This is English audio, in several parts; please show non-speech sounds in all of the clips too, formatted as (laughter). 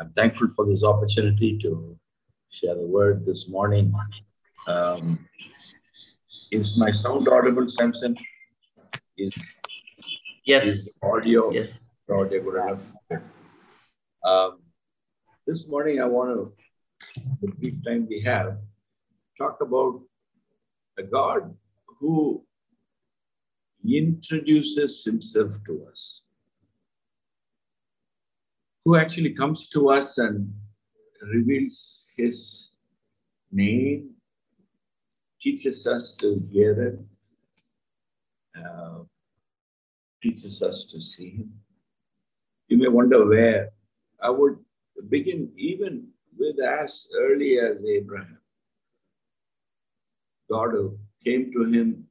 I'm thankful for this opportunity to share the word this morning. Um, is my sound audible, Samson? Is yes is audio yes audio good enough? Um, this morning I want to, the brief time we have, talk about a God who introduces himself to us, who actually comes to us and reveals his name, teaches us to hear it, uh, teaches us to see him. You may wonder where. I would begin even with as early as Abraham. God came to him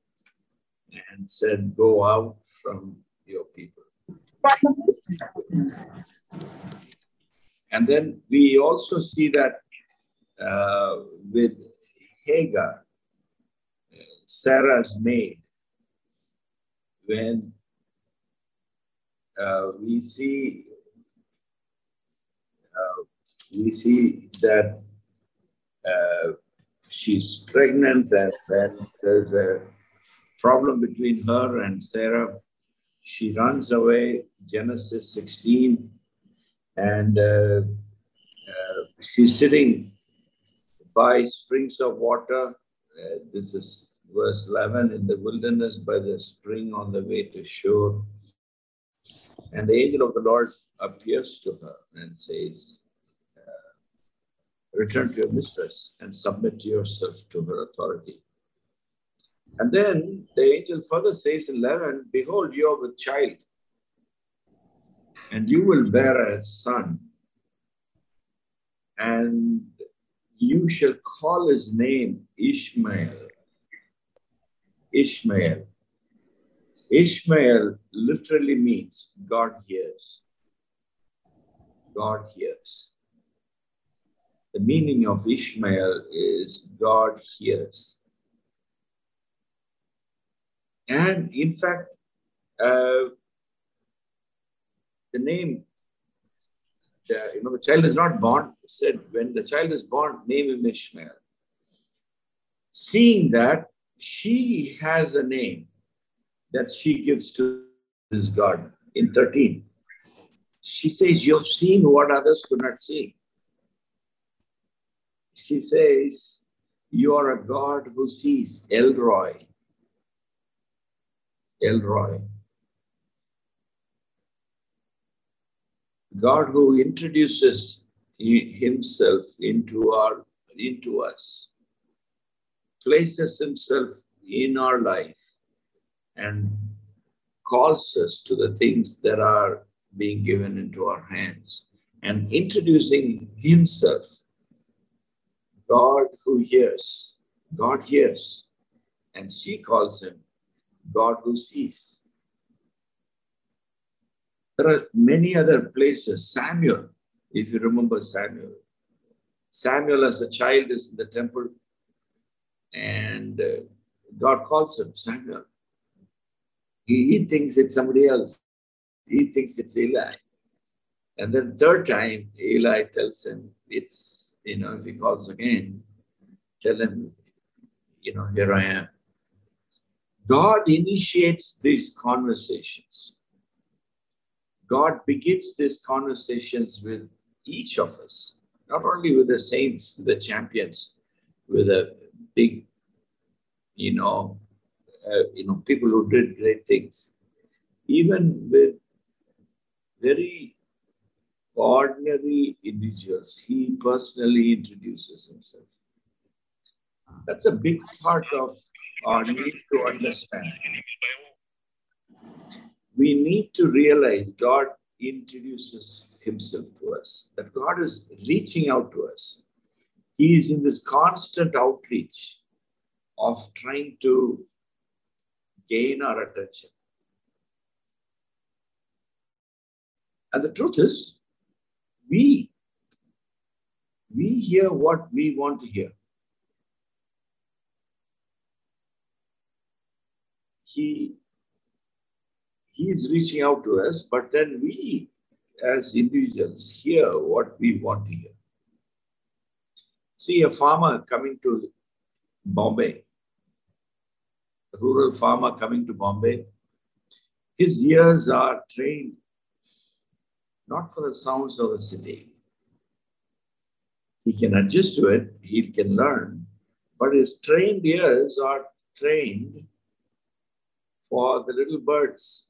and said, Go out from your people. And then we also see that uh, with Hagar, Sarah's maid, when uh, we see uh, we see that uh, she's pregnant and then there's a problem between her and Sarah. She runs away, Genesis 16, and uh, uh, she's sitting by springs of water. Uh, this is verse 11 in the wilderness by the spring on the way to Shur. And the angel of the Lord appears to her and says, uh, Return to your mistress and submit yourself to her authority. And then the angel further says in 11, Behold, you are with child, and you will bear a son, and you shall call his name Ishmael. Ishmael. Ishmael literally means God hears. God hears. The meaning of Ishmael is God hears. And in fact, uh, the name, the, you know, the child is not born, said when the child is born, name him Ishmael. Seeing that she has a name that she gives to this God in 13. She says, You've seen what others could not see. She says, You are a God who sees El Roi. El Roi. God who introduces himself into our into us, places himself in our life and calls us to the things that are being given into our hands and introducing himself. God who hears, God hears, and she calls him God who sees. There are many other places. Samuel, if you remember Samuel. Samuel, as a child, is in the temple, and uh, God calls him Samuel. He, he thinks it's somebody else. He thinks it's Eli. And then third time, Eli tells him, it's, you know, if he calls again, tell him, you know, here I am. God initiates these conversations. God begins these conversations with each of us, not only with the saints, the champions, with the big, you know, uh, you know, people who did great things, even with very ordinary individuals, he personally introduces himself. That's a big part of our need to understand. We need to realize God introduces himself to us, that God is reaching out to us. He is in this constant outreach of trying to gain our attention. And the truth is, we, we hear what we want to hear. He, he is reaching out to us, but then we as individuals hear what we want to hear. See a farmer coming to Bombay, a rural farmer coming to Bombay, his ears are trained not for the sounds of the city. He can adjust to it, he can learn, but his trained ears are trained for the little birds,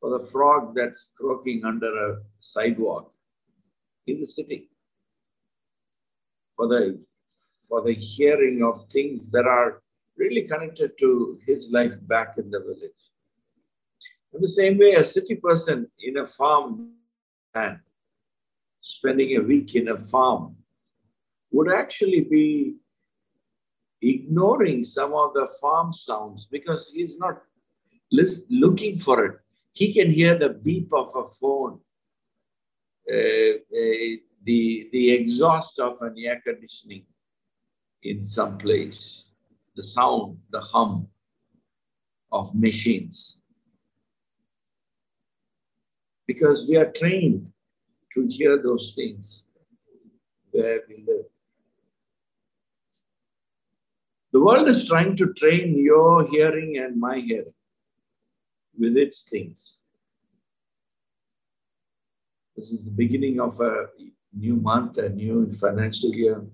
for the frog that's croaking under a sidewalk in the city, for the, for the hearing of things that are really connected to his life back in the village. In the same way, a city person in a farm and spending a week in a farm would actually be ignoring some of the farm sounds because he's not looking for it. He can hear the beep of a phone, uh, uh, the, the exhaust of an air conditioning in some place, the sound, the hum of machines. Because we are trained to hear those things where we live. The world is trying to train your hearing and my hearing with its things. This is the beginning of a new month, a new financial year.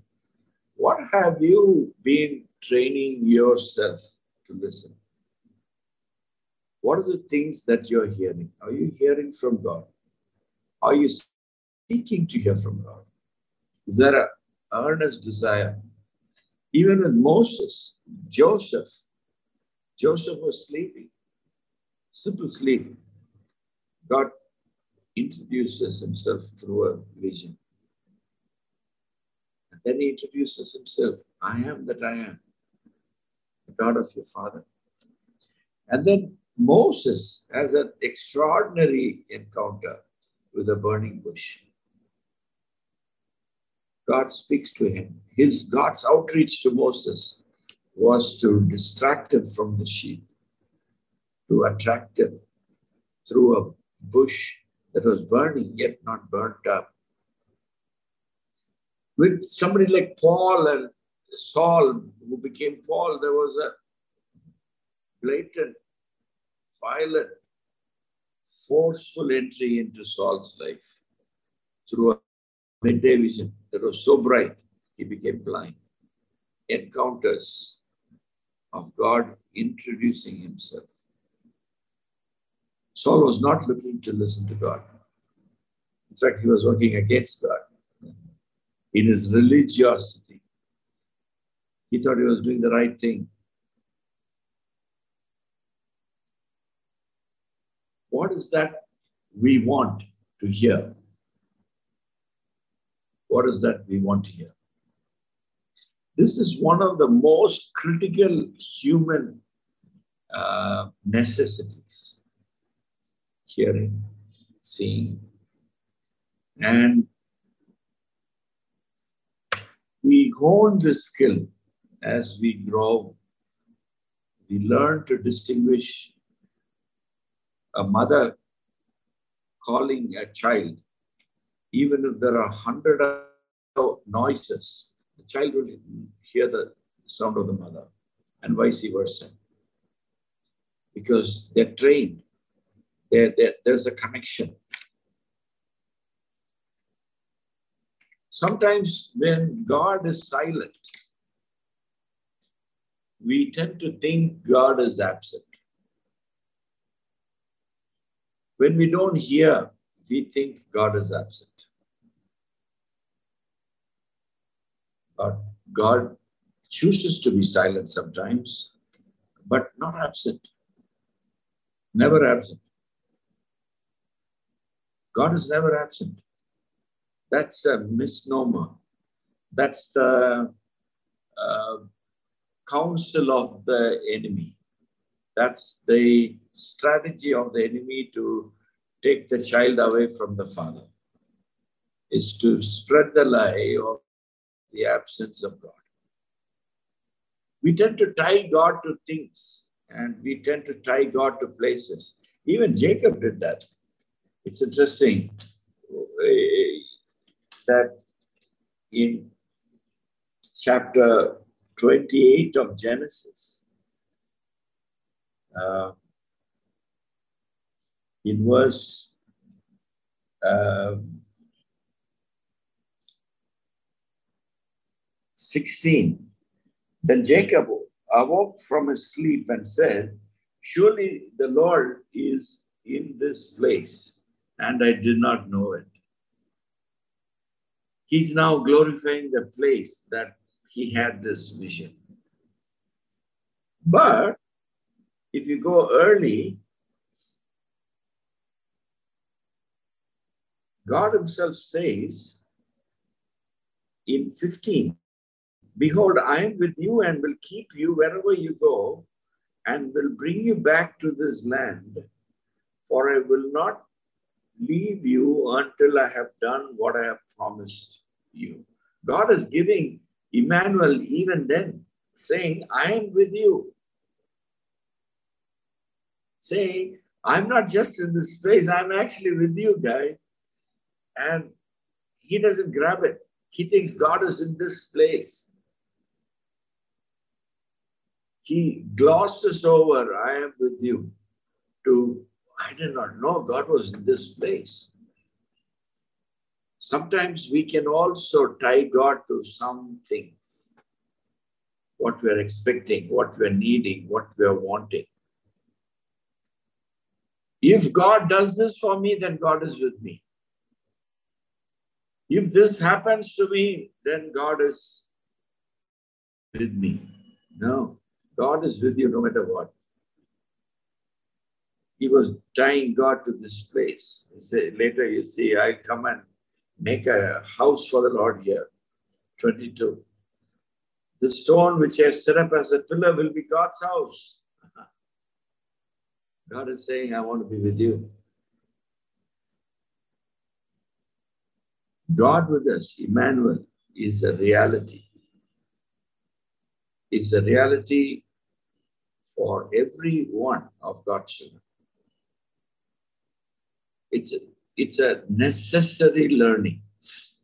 What have you been training yourself to listen? What are the things that you're hearing? Are you hearing from God? Are you seeking to hear from God? Is there an earnest desire? Even with Moses, Joseph, Joseph was sleeping, simple sleep. God introduces himself through a vision. And then he introduces himself I am that I am, the God of your father. And then Moses has an extraordinary encounter with a burning bush. God speaks to him. His God's outreach to Moses was to distract him from the sheep, to attract him through a bush that was burning yet not burnt up. With somebody like Paul and Saul, who became Paul, there was a blatant, violent, forceful entry into Saul's life through a midday vision that was so bright, he became blind. Encounters of God introducing himself. Saul was not looking to listen to God. In fact, he was working against God in his religiosity. He thought he was doing the right thing. What is that we want to hear? What is that we want to hear? This is one of the most critical human uh, necessities hearing, seeing, and we hone this skill as we grow. We learn to distinguish a mother calling a child even if there are hundred noises, the child will hear the sound of the mother, and vice versa. Because they're trained, they're, they're, there's a connection. Sometimes when God is silent, we tend to think God is absent. When we don't hear, we think God is absent. But God chooses to be silent sometimes, but not absent. Never absent. God is never absent. That's a misnomer. That's the uh, counsel of the enemy. That's the strategy of the enemy to take the child away from the father, is to spread the lie of the absence of God. We tend to tie God to things and we tend to tie God to places. Even Jacob did that. It's interesting. uh, that in chapter 28 of Genesis, uh, in verse um, 16, then Jacob awoke from his sleep and said, Surely the Lord is in this place, and I did not know it. He's now glorifying the place that he had this vision. But if you go early, God Himself says in 15, Behold, I am with you and will keep you wherever you go and will bring you back to this land, for I will not leave you until I have done what I have promised you. God is giving Emmanuel even then, saying, I am with you. Saying, I'm not just in this place, I'm actually with you, guy. And he doesn't grab it. He thinks God is in this place. He glosses over, I am with you, to, I did not know God was in this place. Sometimes we can also tie God to some things. What we're expecting, what we're needing, what we're wanting. If God does this for me, then God is with me. If this happens to me, then God is with me. No, God is with you no matter what. He was tying God to this place. Say, later you see, I come and make a house for the Lord here. 22. The stone which I set up as a pillar will be God's house. (laughs) God is saying, I want to be with you. God with us, Emmanuel, is a reality. It's a reality for every one of God's children. It's a, it's a necessary learning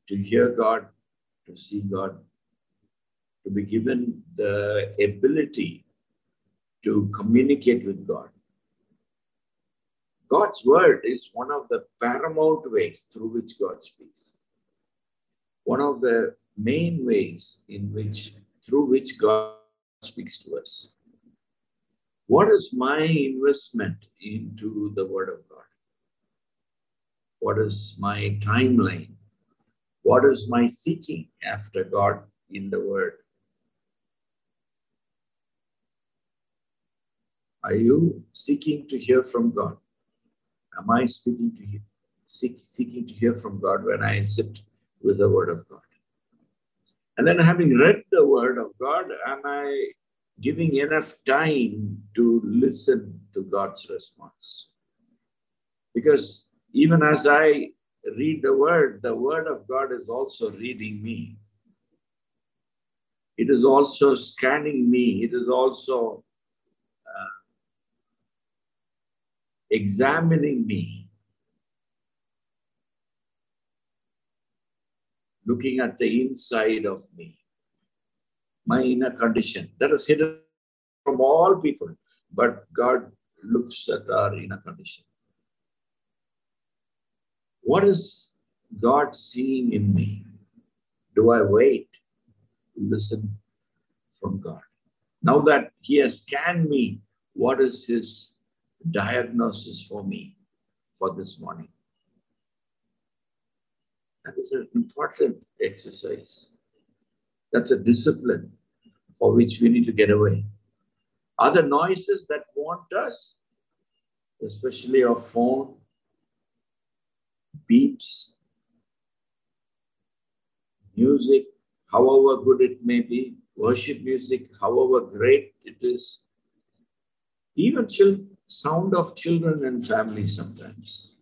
to hear God, to see God, to be given the ability to communicate with God. God's word is one of the paramount ways through which God speaks one of the main ways in which through which God speaks to us. What is my investment into the Word of God? What is my timeline? What is my seeking after God in the Word? Are you seeking to hear from God? Am I seeking to hear, seek, seeking to hear from God when I sit with the Word of God. And then, having read the Word of God, am I giving enough time to listen to God's response? Because even as I read the Word, the Word of God is also reading me. It is also scanning me. It is also uh, examining me looking at the inside of me, my inner condition that is hidden from all people, but God looks at our inner condition. What is God seeing in me? Do I wait to listen from God? Now that He has scanned me, what is His diagnosis for me for this morning? That is an important exercise. That's a discipline for which we need to get away. Other noises that want us, especially our phone, beeps, music, however good it may be, worship music, however great it is, even sound of children and family sometimes.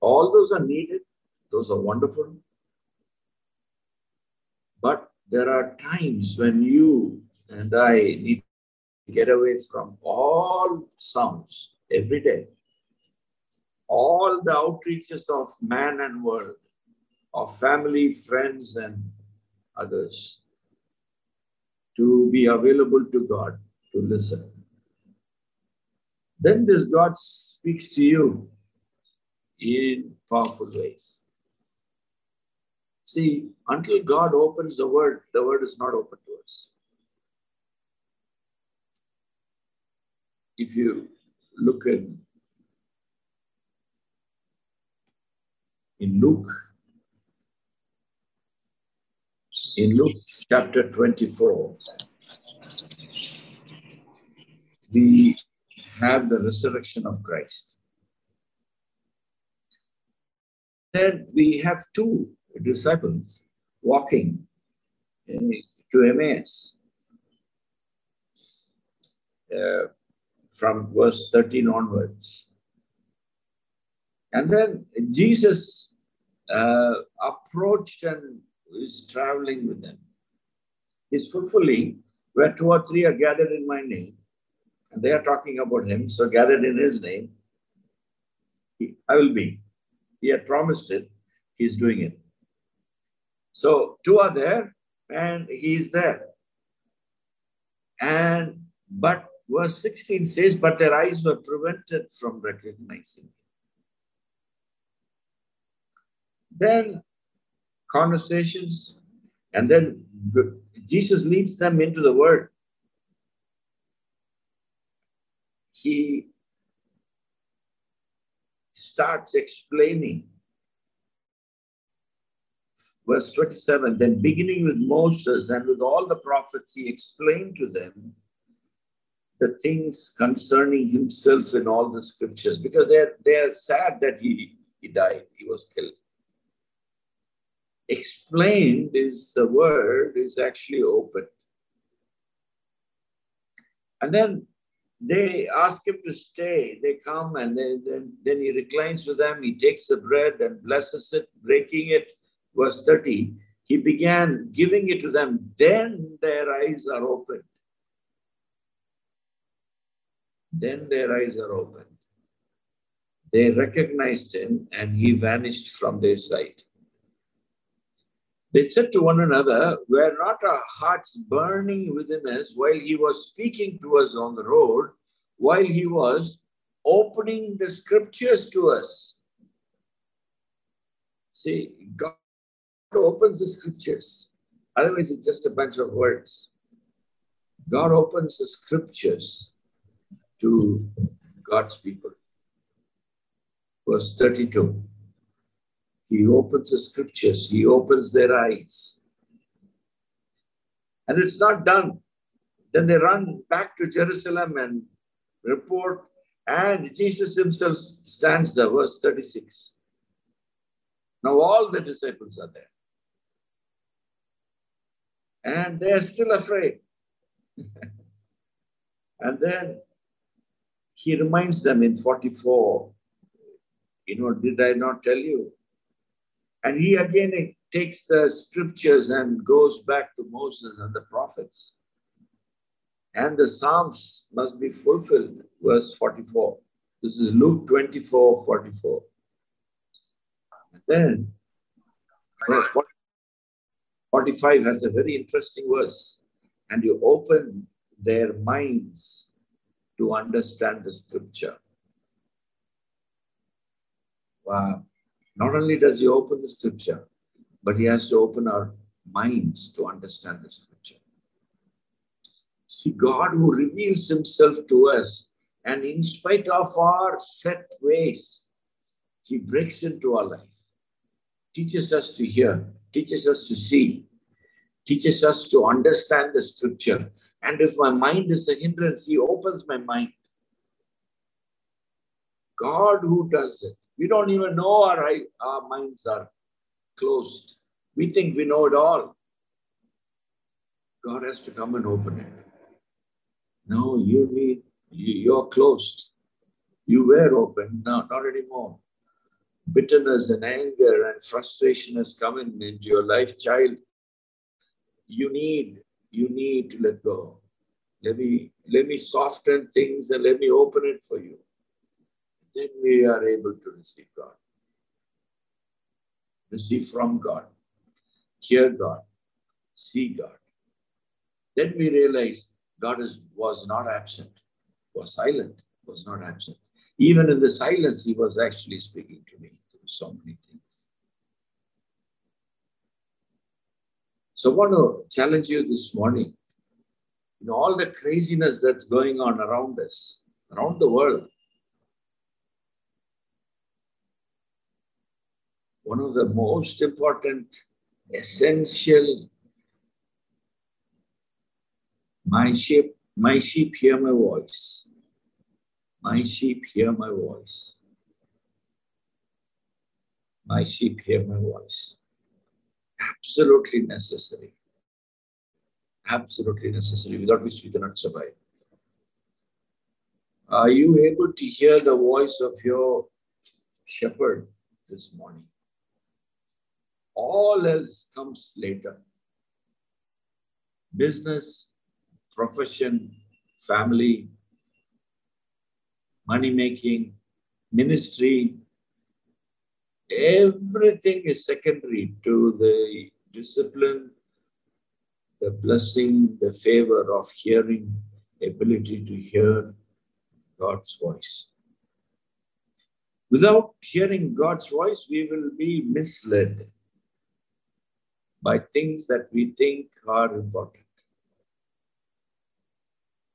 All those are needed those are wonderful. But there are times when you and I need to get away from all sounds every day. All the outreaches of man and world, of family, friends, and others, to be available to God, to listen. Then this God speaks to you in powerful ways. See, until God opens the word, the word is not open to us. If you look in, in Luke, in Luke chapter 24, we have the resurrection of Christ. Then we have two disciples walking to Emmaus. Uh, from verse 13 onwards. And then Jesus uh, approached and is traveling with them. He's fulfilling where two or three are gathered in my name, and they are talking about him, so gathered in his name, he, I will be. He had promised it, he's doing it. So two are there, and he is there. And but verse 16 says, but their eyes were prevented from recognizing him. Then conversations, and then Jesus leads them into the word. He starts explaining. Verse 27 Then, beginning with Moses and with all the prophets, he explained to them the things concerning himself in all the scriptures because they're, they're sad that he, he died, he was killed. Explained is the word is actually open. And then they ask him to stay. They come and then, then, then he reclines with them. He takes the bread and blesses it, breaking it. Verse 30 he began giving it to them. Then their eyes are opened then their eyes are opened. They recognized him and he vanished from their sight. They said to one another, Were not our hearts burning within us while he was speaking to us on the road, while he was opening the scriptures to us? See, God opens the scriptures. Otherwise, it's just a bunch of words. God opens the scriptures to God's people. Verse 32. He opens the scriptures, he opens their eyes. And it's not done. Then they run back to Jerusalem and report, and Jesus himself stands there, verse 36. Now all the disciples are there. And they're still afraid. (laughs) and then he reminds them in 44, you know, did I not tell you? And he again takes the scriptures and goes back to Moses and the prophets. And the Psalms must be fulfilled, verse 44. This is Luke 24 44. And then 45 has a very interesting verse. And you open their minds to understand the scripture. Wow. Not only does he open the scripture, but he has to open our minds to understand the scripture. See, God who reveals himself to us, and in spite of our set ways, he breaks into our life, teaches us to hear, teaches us to see, teaches us to understand the scripture, and if my mind is a hindrance, He opens my mind. God who does it. We don't even know our, our minds are closed. We think we know it all. God has to come and open it. No, you need, you're closed. You were open, no, not anymore. Bitterness and anger and frustration has come in into your life, child. You need you need to let go. Let me, let me soften things and let me open it for you. Then we are able to receive God. Receive from God, hear God, see God. Then we realize God is, was not absent, was silent, was not absent. Even in the silence, He was actually speaking to me through so many things. So I want to challenge you this morning. You know, all the craziness that's going on around us, around the world. One of the most important, essential, my sheep, my sheep hear my voice. My sheep hear my voice. My sheep hear my voice absolutely necessary. Absolutely necessary, without which we cannot survive. Are you able to hear the voice of your shepherd this morning? All else comes later. Business, profession, family, money making, ministry, Everything is secondary to the discipline, the blessing, the favor of hearing, ability to hear God's voice. Without hearing God's voice, we will be misled by things that we think are important.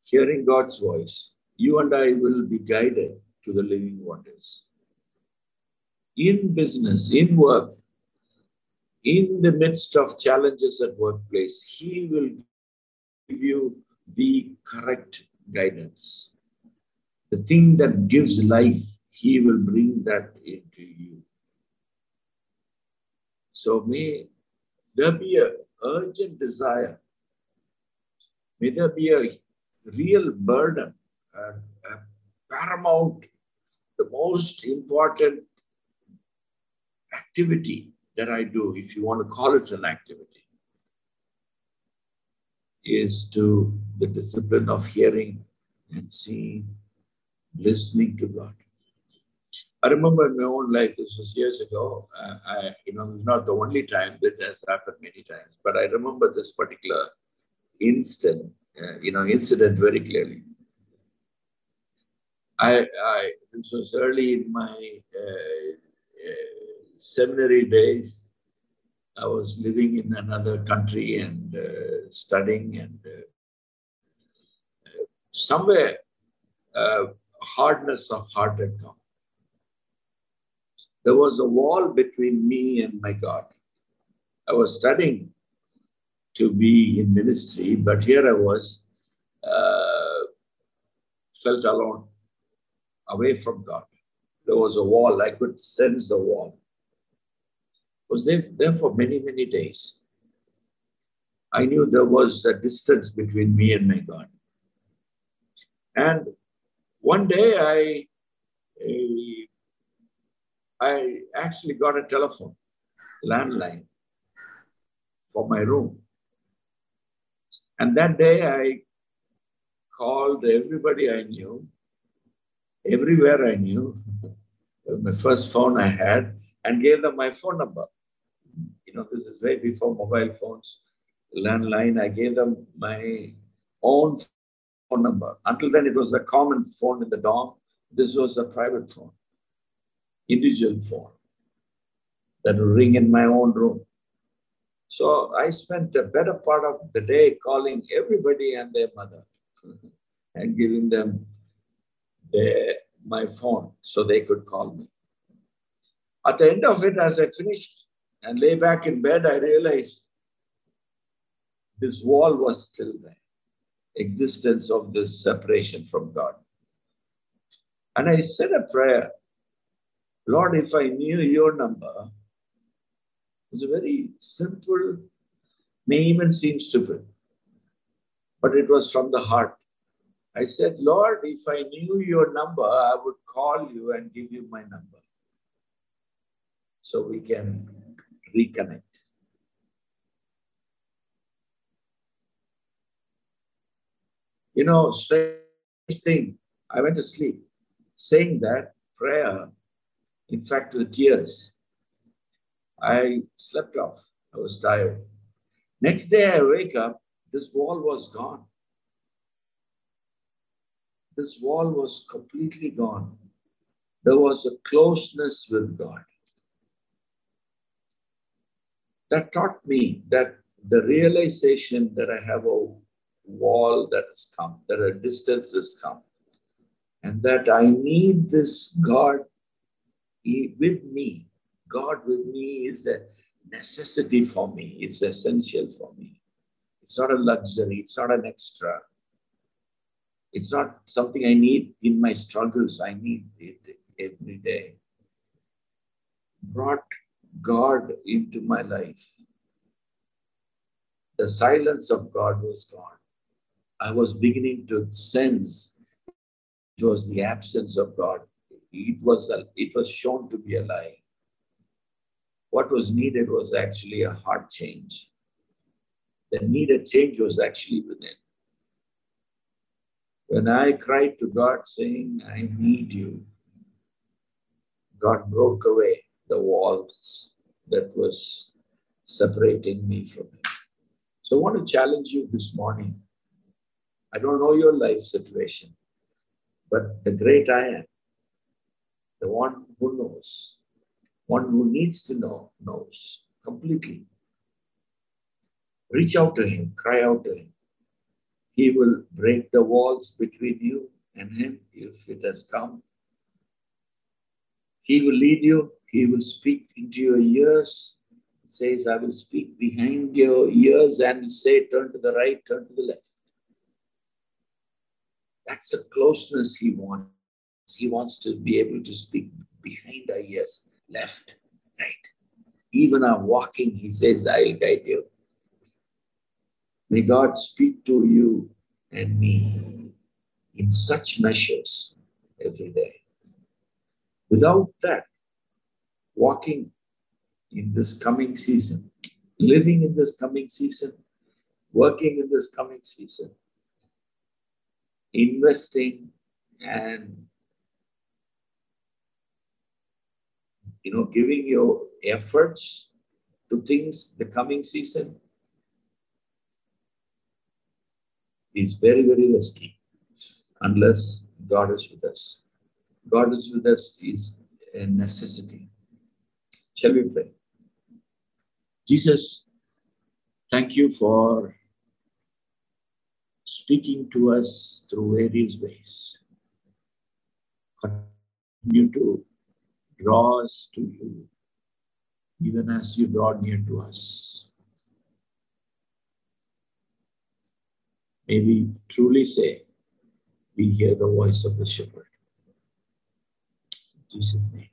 Hearing God's voice, you and I will be guided to the living waters in business, in work, in the midst of challenges at workplace, He will give you the correct guidance. The thing that gives life, He will bring that into you. So may there be a urgent desire. May there be a real burden, a, a paramount, the most important activity that I do, if you want to call it an activity, is to the discipline of hearing and seeing, listening to God. I remember in my own life, this was years ago. Uh, I, you know, it's not the only time that has happened many times, but I remember this particular instant, uh, you know, incident very clearly. I, I this was early in my uh, uh seminary days, I was living in another country and uh, studying, and uh, somewhere hardness of heart had come. There was a wall between me and my God. I was studying to be in ministry, but here I was, uh, felt alone, away from God. There was a wall, I could sense the wall I was there, there for many, many days. I knew there was a distance between me and my God. And one day I, I actually got a telephone, landline, for my room. And that day I called everybody I knew, everywhere I knew, uh, my first phone I had, and gave them my phone number you know, this is way before mobile phones, landline. I gave them my own phone number. Until then, it was a common phone in the dorm. This was a private phone, individual phone that ring in my own room. So I spent a better part of the day calling everybody and their mother (laughs) and giving them their, my phone so they could call me. At the end of it, as I finished and lay back in bed, I realized this wall was still there. Existence of this separation from God. And I said a prayer Lord, if I knew your number, it's a very simple, may even seem stupid, but it was from the heart. I said, Lord, if I knew your number, I would call you and give you my number so we can reconnect. You know, strange thing, I went to sleep saying that prayer, in fact, with tears. I slept off. I was tired. Next day, I wake up, this wall was gone. This wall was completely gone. There was a closeness with God. That taught me that the realization that I have a wall that has come, that a distance has come, and that I need this God with me. God with me is a necessity for me, it's essential for me. It's not a luxury, it's not an extra. It's not something I need in my struggles, I need it every day. Brought God into my life. The silence of God was gone. I was beginning to sense it was the absence of God. It was, a, it was shown to be a lie. What was needed was actually a heart change. The needed change was actually within. When I cried to God saying, I need you, God broke away the walls that was separating me from Him. So I want to challenge you this morning. I don't know your life situation, but the great I am, the one who knows, one who needs to know, knows completely. Reach out to Him, cry out to Him. He will break the walls between you and Him if it has come he will lead you. He will speak into your ears. It says, I will speak behind your ears and say, turn to the right, turn to the left. That's the closeness he wants. He wants to be able to speak behind our ears, left, right. Even our walking, he says, I'll guide you. May God speak to you and me in such measures every day. Without that, walking in this coming season, living in this coming season, working in this coming season, investing and you know giving your efforts to things the coming season is very very risky unless god is with us God is with us is a necessity. Shall we pray? Jesus, thank you for speaking to us through various ways. Continue to draw us to you, even as you draw near to us. May we truly say, we hear the voice of the shepherd. Jesus' name.